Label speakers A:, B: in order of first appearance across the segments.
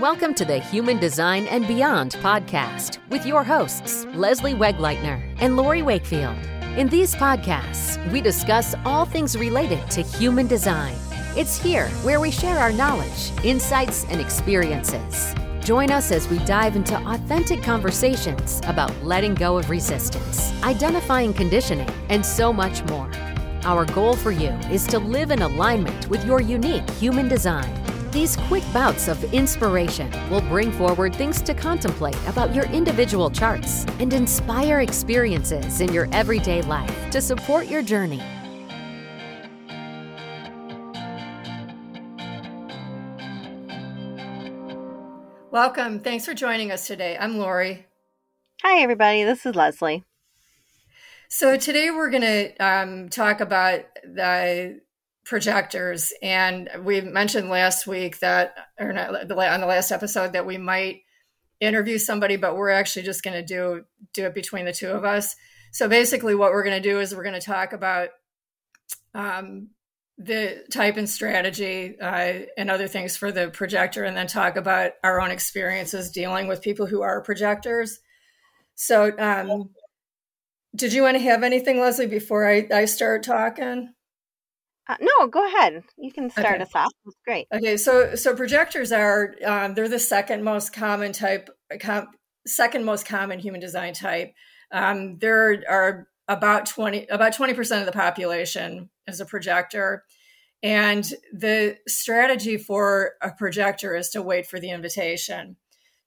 A: Welcome to the Human Design and Beyond podcast with your hosts, Leslie Wegleitner and Lori Wakefield. In these podcasts, we discuss all things related to human design. It's here where we share our knowledge, insights, and experiences. Join us as we dive into authentic conversations about letting go of resistance, identifying conditioning, and so much more. Our goal for you is to live in alignment with your unique human design. These quick bouts of inspiration will bring forward things to contemplate about your individual charts and inspire experiences in your everyday life to support your journey.
B: Welcome. Thanks for joining us today. I'm Lori.
C: Hi, everybody. This is Leslie.
B: So, today we're going to um, talk about the projectors. And we mentioned last week that, or not, on the last episode, that we might interview somebody, but we're actually just going to do do it between the two of us. So basically, what we're going to do is we're going to talk about um, the type and strategy uh, and other things for the projector, and then talk about our own experiences dealing with people who are projectors. So, um, did you want to have anything, Leslie, before I, I start talking?
C: Uh, no, go ahead. You can start
B: Okay.
C: us off. That's great.
B: Okay, so so projectors are um, they're the second most common type, com, second most common human design type. Um, there are about twenty about twenty percent of the population is a projector, and the strategy for a projector is to wait for the invitation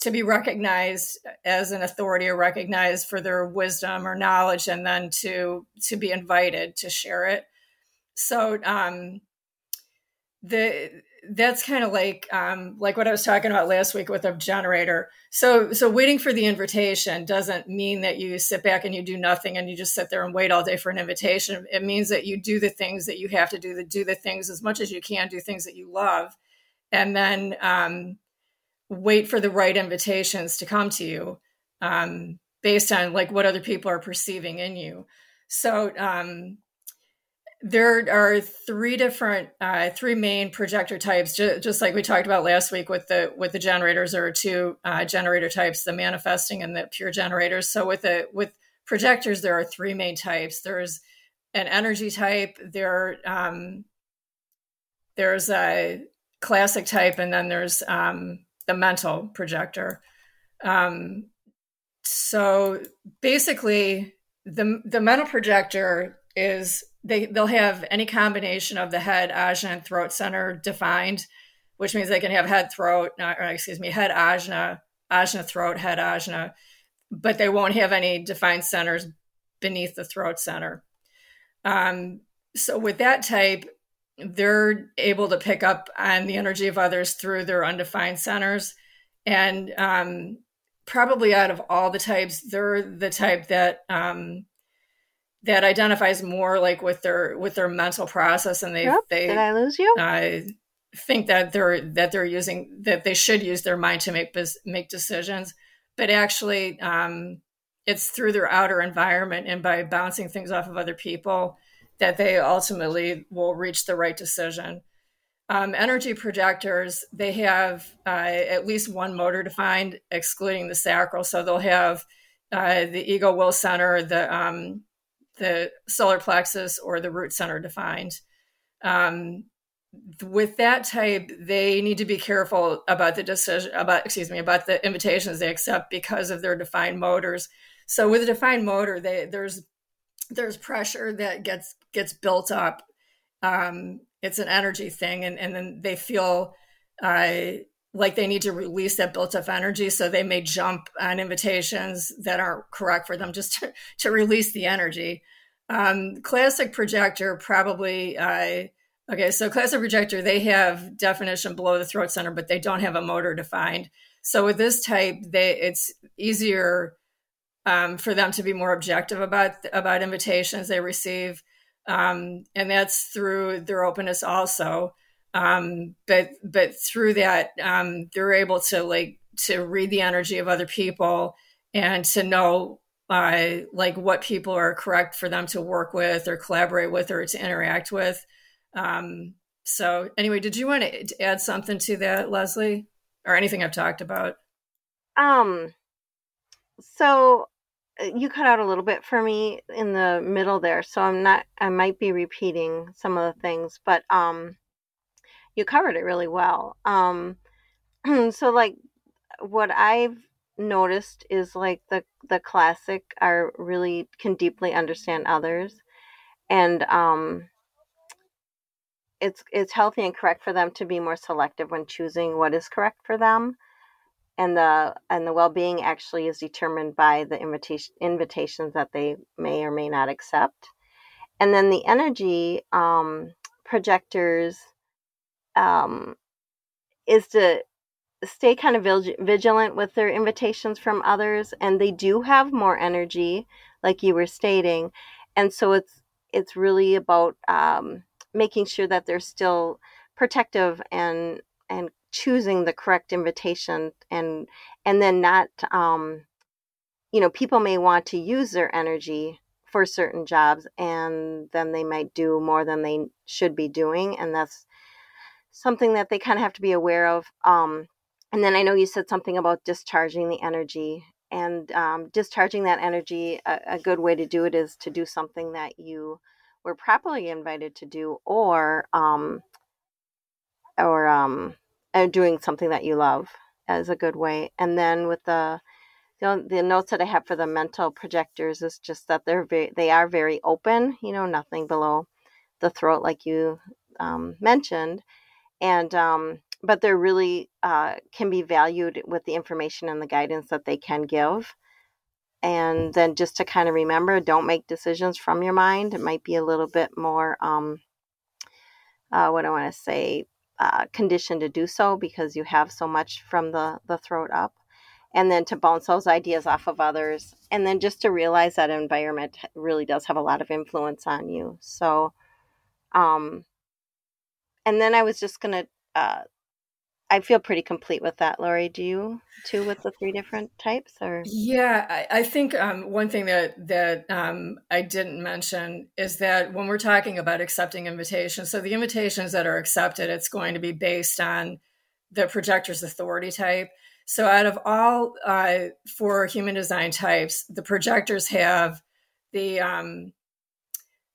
B: to be recognized as an authority or recognized for their wisdom or knowledge, and then to to be invited to share it. So um, the that's kind of like um, like what I was talking about last week with a generator. So so waiting for the invitation doesn't mean that you sit back and you do nothing and you just sit there and wait all day for an invitation. It means that you do the things that you have to do, that do the things as much as you can, do things that you love, and then um, wait for the right invitations to come to you um, based on like what other people are perceiving in you. So um, there are three different uh, three main projector types ju- just like we talked about last week with the with the generators there are two uh, generator types the manifesting and the pure generators. So with the with projectors there are three main types. There's an energy type there um, there's a classic type and then there's um, the mental projector. Um, so basically the the mental projector is they they'll have any combination of the head, ajna, and throat center defined, which means they can have head, throat, not, or excuse me, head, ajna, ajna, throat, head, ajna, but they won't have any defined centers beneath the throat center. Um, so with that type, they're able to pick up on the energy of others through their undefined centers, and um, probably out of all the types, they're the type that um, that identifies more like with their with their mental process and they they
C: Did I lose you?
B: uh, think that they're that they're using that they should use their mind to make make decisions. But actually um, it's through their outer environment and by bouncing things off of other people that they ultimately will reach the right decision. Um, energy projectors they have uh, at least one motor defined excluding the sacral. So they'll have uh, the ego will center the um, the solar plexus or the root center defined. Um, with that type, they need to be careful about the decision about excuse me about the invitations they accept because of their defined motors. So with a defined motor, they, there's there's pressure that gets gets built up. Um, it's an energy thing, and, and then they feel uh, like they need to release that built up energy. So they may jump on invitations that aren't correct for them just to, to release the energy. Um, classic projector probably, uh, okay, so classic projector, they have definition below the throat center, but they don't have a motor defined. So with this type, they it's easier um, for them to be more objective about about invitations they receive, um, and that's through their openness also um, but but through that um, they're able to like to read the energy of other people and to know uh, like what people are correct for them to work with or collaborate with or to interact with um, so anyway did you want to add something to that leslie or anything I've talked about?
C: Um, so uh, you cut out a little bit for me in the middle there, so I'm not. I might be repeating some of the things, but um, you covered it really well. Um, so like what I've noticed is like the the classic are really can deeply understand others, and um, it's it's healthy and correct for them to be more selective when choosing what is correct for them and the and the well-being actually is determined by the invitation invitations that they may or may not accept and then the energy um, projectors um, is to stay kind of vigilant with their invitations from others and they do have more energy like you were stating. And so it's it's really about um, making sure that they're still protective and and choosing the correct invitation and and then not um you know people may want to use their energy for certain jobs and then they might do more than they should be doing and that's something that they kind of have to be aware of um and then i know you said something about discharging the energy and um, discharging that energy a, a good way to do it is to do something that you were properly invited to do or um or um uh, doing something that you love as a good way. And then with the the, the notes that I have for the mental projectors is just that they're very they are very open. You know, nothing below the throat, like you um, mentioned, and um, but they're really uh, can be valued with the information and the guidance that they can give. And then just to kind of remember, don't make decisions from your mind. It might be a little bit more, um, uh, what I want to say, uh, conditioned to do so because you have so much from the, the throat up. And then to bounce those ideas off of others. And then just to realize that environment really does have a lot of influence on you. So, um, and then I was just to uh, I feel pretty complete with that, Lori. Do you too with the three different types or
B: Yeah, I, I think um, one thing that that um, I didn't mention is that when we're talking about accepting invitations, so the invitations that are accepted, it's going to be based on the projector's authority type. So out of all uh, four human design types, the projectors have the um,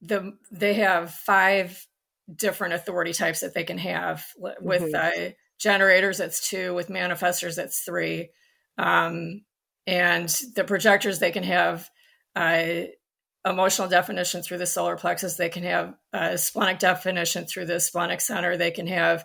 B: the they have five different authority types that they can have with mm-hmm. uh, generators it's two with manifestors it's three. Um, and the projectors they can have uh, emotional definition through the solar plexus. They can have a splenic definition through the splenic center. They can have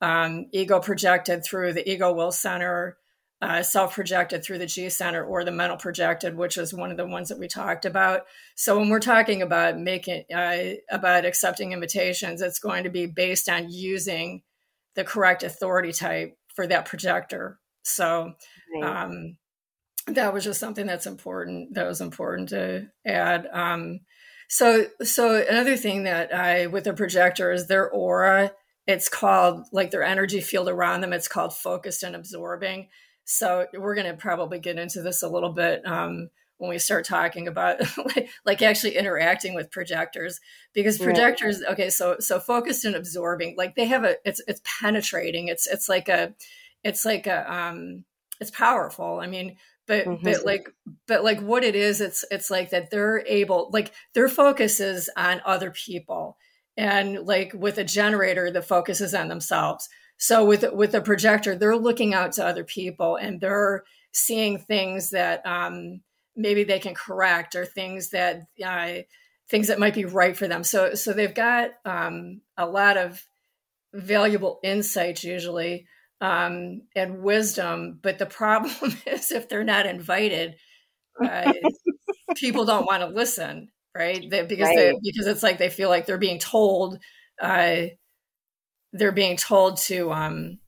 B: um, ego projected through the ego will center uh, self projected through the G center or the mental projected, which is one of the ones that we talked about. So when we're talking about making uh, about accepting invitations, it's going to be based on using the correct authority type for that projector. So right. um, that was just something that's important. That was important to add. Um, so, so another thing that I with the projector is their aura. It's called like their energy field around them. It's called focused and absorbing. So we're going to probably get into this a little bit um, when we start talking about like actually interacting with projectors because projectors right. okay so so focused and absorbing like they have a it's it's penetrating it's it's like a it's like a um it's powerful i mean but mm-hmm. but like but like what it is it's it's like that they're able like their focus is on other people and like with a generator the focus is on themselves so with with a projector they're looking out to other people and they're seeing things that um maybe they can correct or things that uh, things that might be right for them. So so they've got um, a lot of valuable insights usually um, and wisdom. But the problem is if they're not invited, uh, people don't want to listen, right? They, because right. They, because it's like they feel like they're being told. Uh, they're being told to um,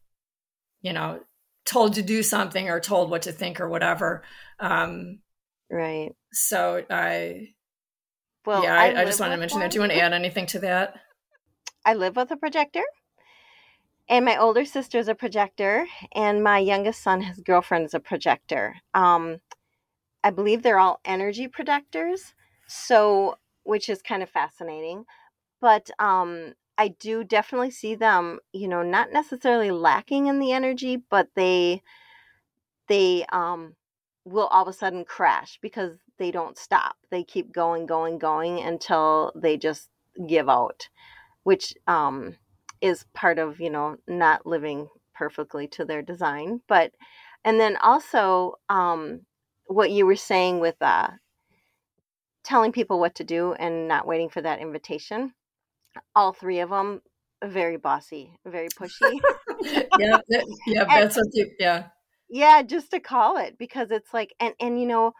B: you know told to do something or told what to think or whatever um,
C: Right.
B: So I, well, yeah, I, I, I just wanted to mention one. that. Do you want to add anything to that?
C: I live with a projector, and my older sister is a projector, and my youngest son, his girlfriend, is a projector. Um, I believe they're all energy projectors, so which is kind of fascinating. But um, I do definitely see them, you know, not necessarily lacking in the energy, but they they um will all of a sudden crash because they don't stop. They keep going, going, going until they just give out, which um is part of, you know, not living perfectly to their design. But and then also um what you were saying with uh telling people what to do and not waiting for that invitation all three of them very bossy, very pushy.
B: yeah, that, yeah, that's what you, yeah.
C: Yeah, just to call it because it's like and and you know,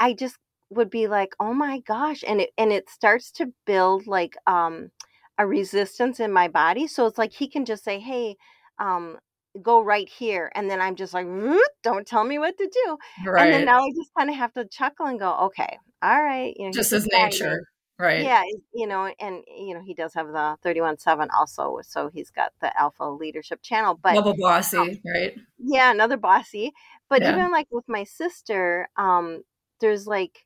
C: I just would be like, "Oh my gosh." And it and it starts to build like um a resistance in my body. So it's like he can just say, "Hey, um go right here." And then I'm just like, "Don't tell me what to do." Right. And then now I just kind of have to chuckle and go, "Okay. All right."
B: You know, just as nature. Right.
C: Yeah, you know, and you know, he does have the 31-7 also, so he's got the alpha leadership channel. But
B: double bossy, um, right?
C: Yeah, another bossy. But yeah. even like with my sister, um, there's like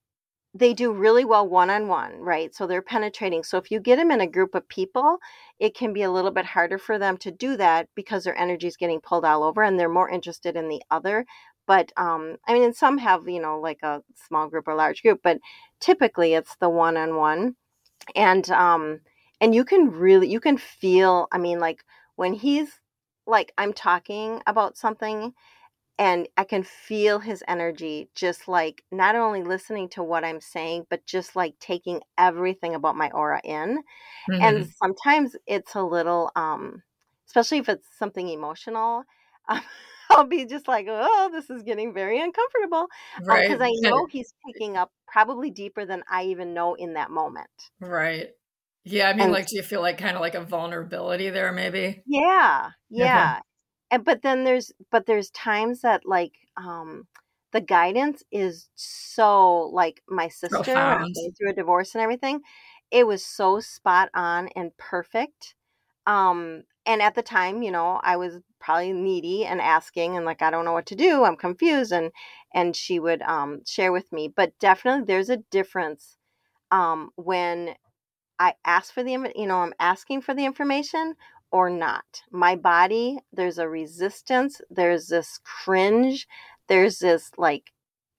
C: they do really well one on one, right? So they're penetrating. So if you get them in a group of people, it can be a little bit harder for them to do that because their energy is getting pulled all over and they're more interested in the other. But um, I mean, and some have, you know, like a small group or large group, but typically it's the one on one. And um, and you can really you can feel, I mean, like when he's like I'm talking about something and I can feel his energy just like not only listening to what I'm saying, but just like taking everything about my aura in. Mm-hmm. And sometimes it's a little, um, especially if it's something emotional. Um, I'll be just like, oh, this is getting very uncomfortable right? Because um, I know he's picking up probably deeper than I even know in that moment.
B: Right. Yeah, I mean, and, like, do you feel like kind of like a vulnerability there, maybe?
C: Yeah, yeah. And but then there's but there's times that like um the guidance is so like my sister going through a divorce and everything. It was so spot on and perfect. Um, and at the time, you know, I was probably needy and asking and like I don't know what to do. I'm confused and and she would um share with me. But definitely there's a difference um when I ask for the you know, I'm asking for the information or not. My body, there's a resistance, there's this cringe, there's this like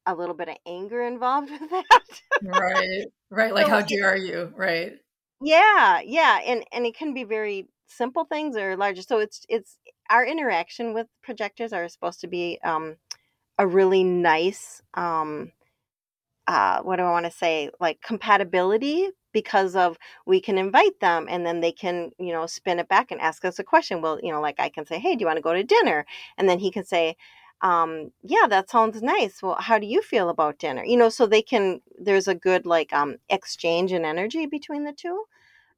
C: a little bit of anger involved with that.
B: right. Right. Like so, how dare you? Right.
C: Yeah, yeah. And and it can be very simple things or larger. So it's it's our interaction with projectors are supposed to be um, a really nice um, uh, what do I want to say like compatibility because of we can invite them and then they can you know spin it back and ask us a question. Well, you know, like I can say, hey, do you want to go to dinner? And then he can say, um, yeah, that sounds nice. Well, how do you feel about dinner? You know, so they can. There's a good like um, exchange in energy between the two.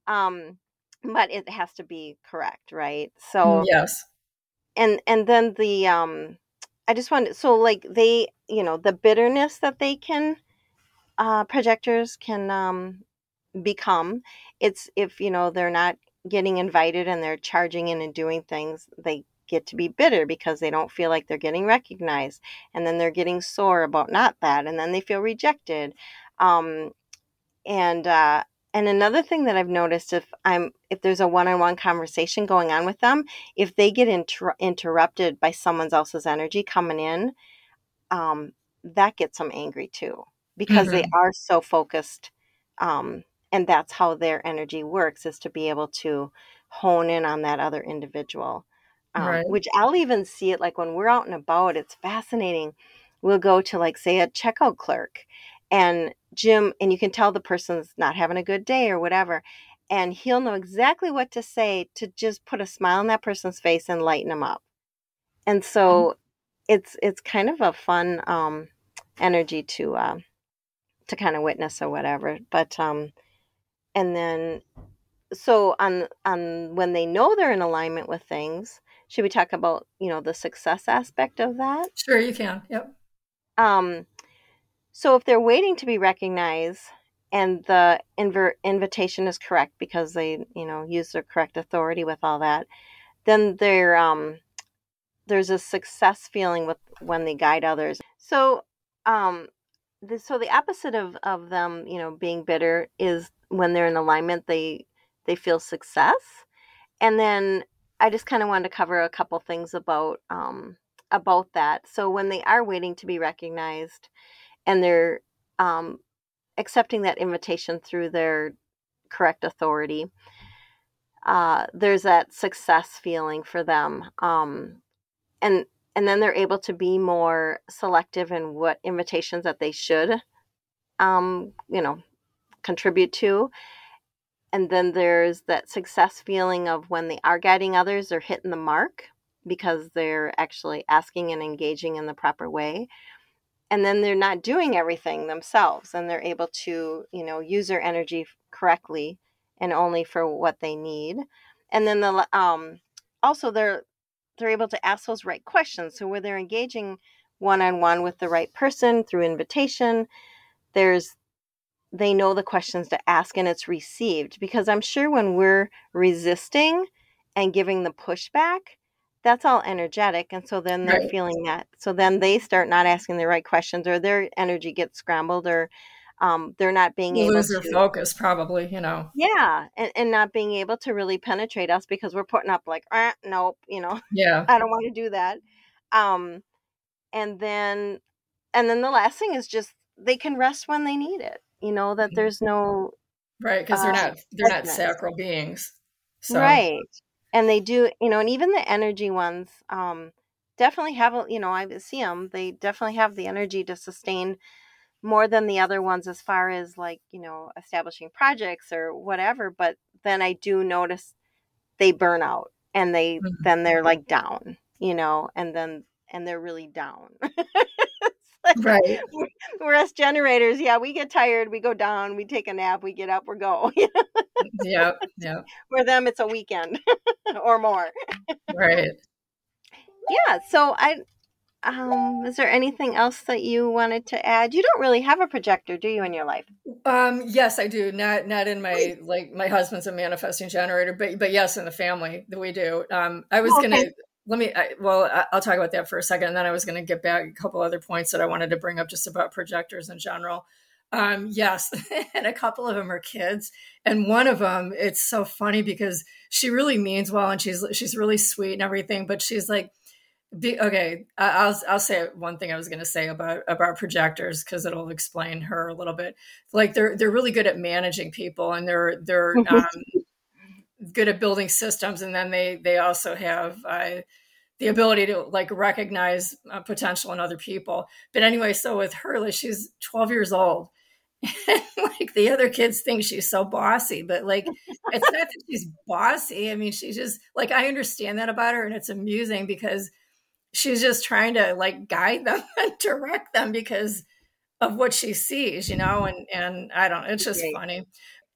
C: Um, but it has to be correct, right? So
B: yes,
C: and and then the um, I just wanted so like they you know the bitterness that they can uh, projectors can um, become. It's if you know they're not getting invited and they're charging in and doing things, they get to be bitter because they don't feel like they're getting recognized and then they're getting sore about not that and then they feel rejected um, and uh, and another thing that I've noticed if I'm if there's a one-on-one conversation going on with them, if they get inter- interrupted by someone else's energy coming in, um, that gets them angry too because mm-hmm. they are so focused. Um, and that's how their energy works is to be able to hone in on that other individual. Um, right. Which I'll even see it like when we're out and about. It's fascinating. We'll go to like say a checkout clerk, and Jim, and you can tell the person's not having a good day or whatever. And he'll know exactly what to say to just put a smile on that person's face and lighten them up. And so mm-hmm. it's it's kind of a fun um, energy to uh, to kind of witness or whatever. But um, and then so on on when they know they're in alignment with things, should we talk about you know the success aspect of that?
B: Sure, you can. Yep.
C: Um, so if they're waiting to be recognized and the inver- invitation is correct because they, you know, use their correct authority with all that, then there um, there's a success feeling with when they guide others. So um, the, so the opposite of, of them, you know, being bitter is when they're in alignment, they they feel success. and then I just kind of wanted to cover a couple things about um, about that. So when they are waiting to be recognized, and they're um, accepting that invitation through their correct authority, uh, there's that success feeling for them, um, and and then they're able to be more selective in what invitations that they should, um, you know, contribute to and then there's that success feeling of when they are guiding others, they're hitting the mark because they're actually asking and engaging in the proper way. And then they're not doing everything themselves and they're able to, you know, use their energy correctly and only for what they need. And then the um also they're they're able to ask those right questions. So where they're engaging one on one with the right person through invitation, there's they know the questions to ask and it's received because i'm sure when we're resisting and giving the pushback that's all energetic and so then they're right. feeling that so then they start not asking the right questions or their energy gets scrambled or um, they're not being able to
B: lose their focus probably you know
C: yeah and, and not being able to really penetrate us because we're putting up like eh, nope you know
B: yeah
C: i don't want to do that um and then and then the last thing is just they can rest when they need it you know that mm-hmm. there's no
B: right because they're uh, not they're not sacral beings
C: so. right and they do you know and even the energy ones um definitely have a you know i see them they definitely have the energy to sustain more than the other ones as far as like you know establishing projects or whatever but then i do notice they burn out and they mm-hmm. then they're like down you know and then and they're really down
B: right.
C: We're us generators. Yeah, we get tired. We go down. We take a nap. We get up. We go.
B: yeah, yeah.
C: For them, it's a weekend or more.
B: right.
C: Yeah. So I, um, is there anything else that you wanted to add? You don't really have a projector, do you, in your life?
B: Um, yes, I do. Not not in my like my husband's a manifesting generator, but but yes, in the family that we do. Um, I was okay. gonna let me I, well i'll talk about that for a second and then i was going to get back a couple other points that i wanted to bring up just about projectors in general um, yes and a couple of them are kids and one of them it's so funny because she really means well and she's she's really sweet and everything but she's like be, okay i'll i'll say one thing i was going to say about about projectors because it'll explain her a little bit like they're they're really good at managing people and they're they're mm-hmm. um, good at building systems, and then they they also have uh, the ability to like recognize uh, potential in other people. But anyway, so with her, like, she's 12 years old. And like the other kids think she's so bossy, but like it's not that she's bossy. I mean, she's just like I understand that about her, and it's amusing because she's just trying to like guide them and direct them because of what she sees, you know. And and I don't. It's just funny.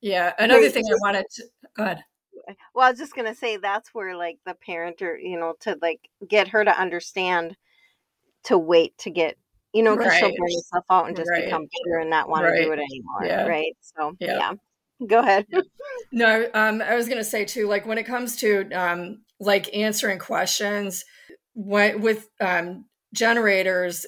B: Yeah. Another thing I wanted to. Go ahead
C: well i was just gonna say that's where like the parent or you know to like get her to understand to wait to get you know because right. she'll burn herself out and just right. become bitter and not want right. to do it anymore yeah. right so yeah. yeah. go ahead
B: no um i was gonna say too like when it comes to um like answering questions when, with um generators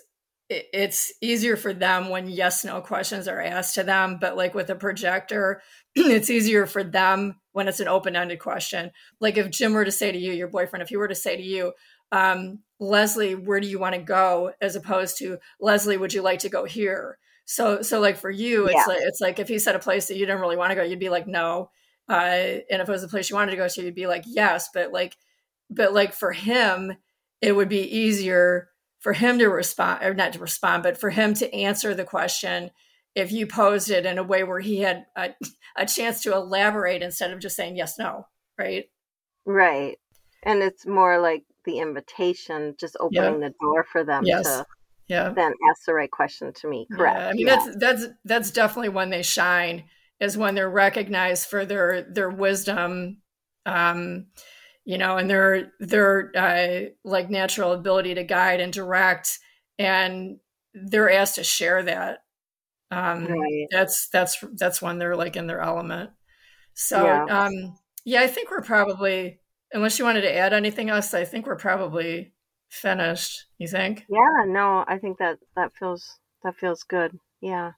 B: it's easier for them when yes no questions are asked to them but like with a projector it's easier for them when it's an open-ended question. Like if jim were to say to you your boyfriend if he were to say to you um, leslie where do you want to go? as opposed to leslie would you like to go here? So so like for you it's yeah. like it's like if he said a place that you didn't really want to go you'd be like no. Uh, and if it was a place you wanted to go to you'd be like yes. But like but like for him it would be easier for him to respond or not to respond but for him to answer the question if you posed it in a way where he had a, a chance to elaborate instead of just saying yes no right
C: right and it's more like the invitation just opening the door for them yes. to yeah. then ask the right question to me correct yeah.
B: i mean yeah. that's that's that's definitely when they shine is when they're recognized for their their wisdom um you know, and their their uh, like natural ability to guide and direct, and they're asked to share that. Um, right. That's that's that's when they're like in their element. So yeah. Um, yeah, I think we're probably unless you wanted to add anything else, I think we're probably finished. You think?
C: Yeah, no, I think that that feels that feels good. Yeah.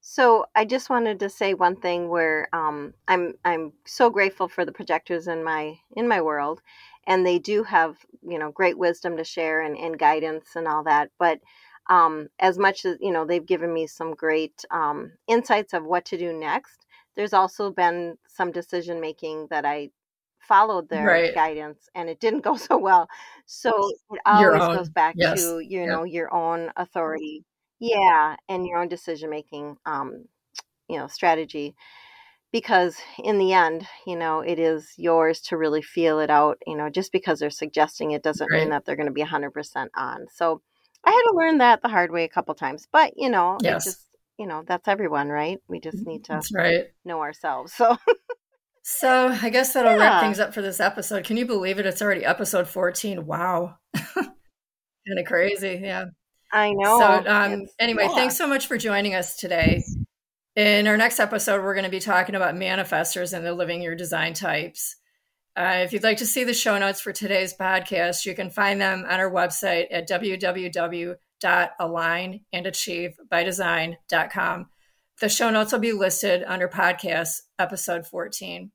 C: So I just wanted to say one thing where um, I'm I'm so grateful for the projectors in my in my world, and they do have you know great wisdom to share and, and guidance and all that. But um, as much as you know they've given me some great um, insights of what to do next, there's also been some decision making that I followed their right. guidance and it didn't go so well. So it always goes back yes. to you know your own authority yeah, and your own decision making, um, you know, strategy. Because in the end, you know, it is yours to really feel it out. You know, just because they're suggesting it doesn't right. mean that they're going to be 100% on. So I had to learn that the hard way a couple times. But, you know, yes. just, you know, that's everyone, right? We just mm, need to
B: that's right.
C: know ourselves. So.
B: So I guess that'll yeah. wrap things up for this episode. Can you believe it? It's already episode 14. Wow. kind of crazy. Yeah.
C: I know.
B: So, um, anyway, yeah. thanks so much for joining us today. In our next episode, we're going to be talking about manifestors and the living your design types. Uh, if you'd like to see the show notes for today's podcast, you can find them on our website at www.alignandachieve.bydesign.com. The show notes will be listed under podcast episode 14.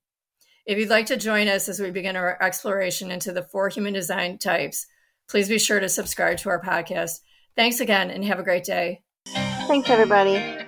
B: If you'd like to join us as we begin our exploration into the four human design types, please be sure to subscribe to our podcast Thanks again and have a great day.
C: Thanks, everybody.